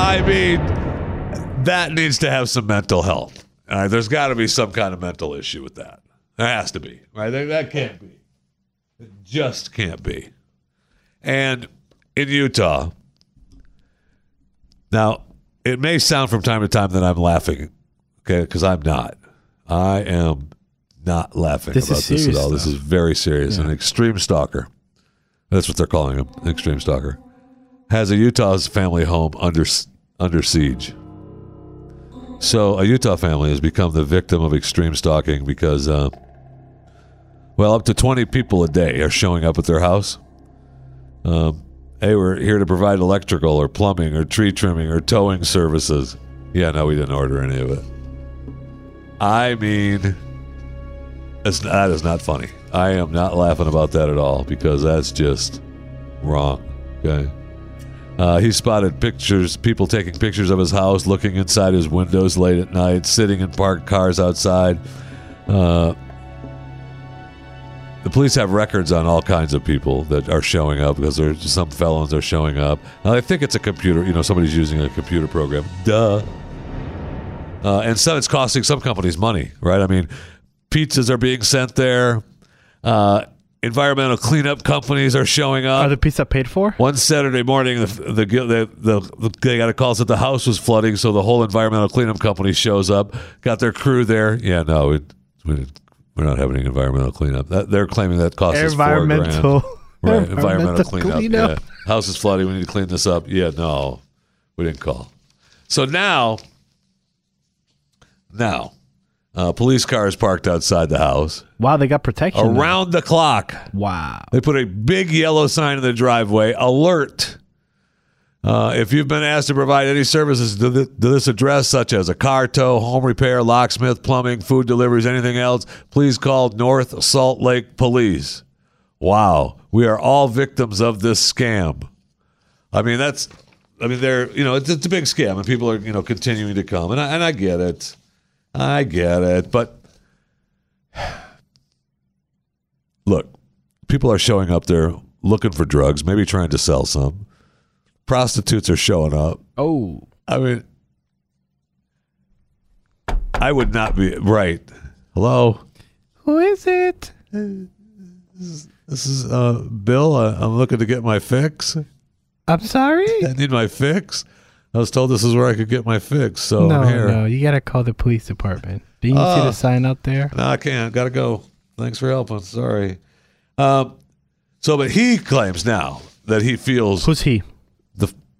I mean, that needs to have some mental health. All right, there's got to be some kind of mental issue with that. There has to be, right? That can't be. It just can't be. And in Utah, now it may sound from time to time that I'm laughing, okay? Because I'm not. I am not laughing This is about this at all. This is very serious. An extreme stalker. That's what they're calling him, an extreme stalker. Has a Utah's family home under under siege. So a Utah family has become the victim of extreme stalking because, uh, well, up to 20 people a day are showing up at their house. Um, hey, we're here to provide electrical or plumbing or tree trimming or towing services. Yeah, no, we didn't order any of it. I mean, it's, that is not funny. I am not laughing about that at all because that's just wrong. Okay. Uh, he spotted pictures, people taking pictures of his house, looking inside his windows late at night, sitting in parked cars outside. Uh, the police have records on all kinds of people that are showing up because there's some felons are showing up. Now, I think it's a computer, you know, somebody's using a computer program. Duh. Uh, and so it's costing some companies money, right? I mean, pizzas are being sent there. Uh, environmental cleanup companies are showing up. Are the pizza paid for? One Saturday morning, the the, the, the, the they got a call that the house was flooding, so the whole environmental cleanup company shows up, got their crew there. Yeah, no, it, we didn't, we're not having environmental cleanup. That, they're claiming that cost us four Environmental. grand. Right, environmental cleanup. cleanup. Yeah. House is flooding. We need to clean this up. Yeah, no, we didn't call. So now, now, uh, police cars parked outside the house Wow, they got protection. now. around the clock. Wow. They put a big yellow sign in the driveway alert. Uh, if you've been asked to provide any services to, th- to this address, such as a car tow, home repair, locksmith, plumbing, food deliveries, anything else, please call North Salt Lake Police. Wow, we are all victims of this scam. I mean, that's, I mean, they're, you know, it's, it's a big scam, and people are, you know, continuing to come, and I, and I get it, I get it, but look, people are showing up there looking for drugs, maybe trying to sell some. Prostitutes are showing up. Oh. I mean, I would not be right. Hello, Who is it? this is uh, Bill. Uh, I'm looking to get my fix. I'm sorry? I need my fix. I was told this is where I could get my fix, so no, I'm here. no, you gotta call the police department. Do you see Ah. the sign out there? No, I can't. Got to go. Thanks for helping. Sorry. Um, so, but he claims now that he feels Who's he?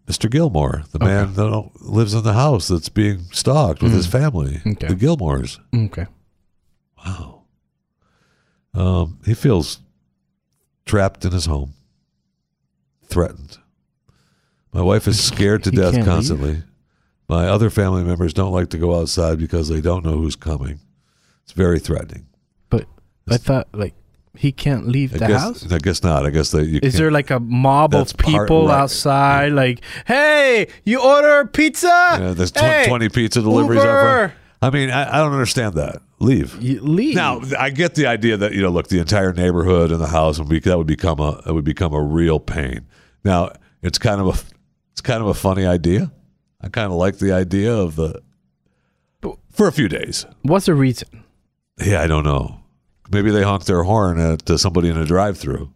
Mr. Gilmore, the man that lives in the house that's being stalked with his family, Okay. the Gilmores. Okay. Wow. Um, he feels trapped in his home, threatened. My wife is scared to death can't leave? constantly. My other family members don't like to go outside because they don't know who's coming. It's very threatening. But I thought like he can't leave I the guess, house. I guess not. I guess that you Is there like a mob of people right. outside? Like, hey, you order pizza? Yeah, there's tw- Hey, 20 pizza deliveries Uber! I mean, I, I don't understand that. Leave. You leave. Now, I get the idea that you know, look, the entire neighborhood and the house would be that would become a it would become a real pain. Now, it's kind of a it's kind of a funny idea. I kind of like the idea of the for a few days. What's the reason? Yeah, I don't know. Maybe they honk their horn at uh, somebody in a drive-through.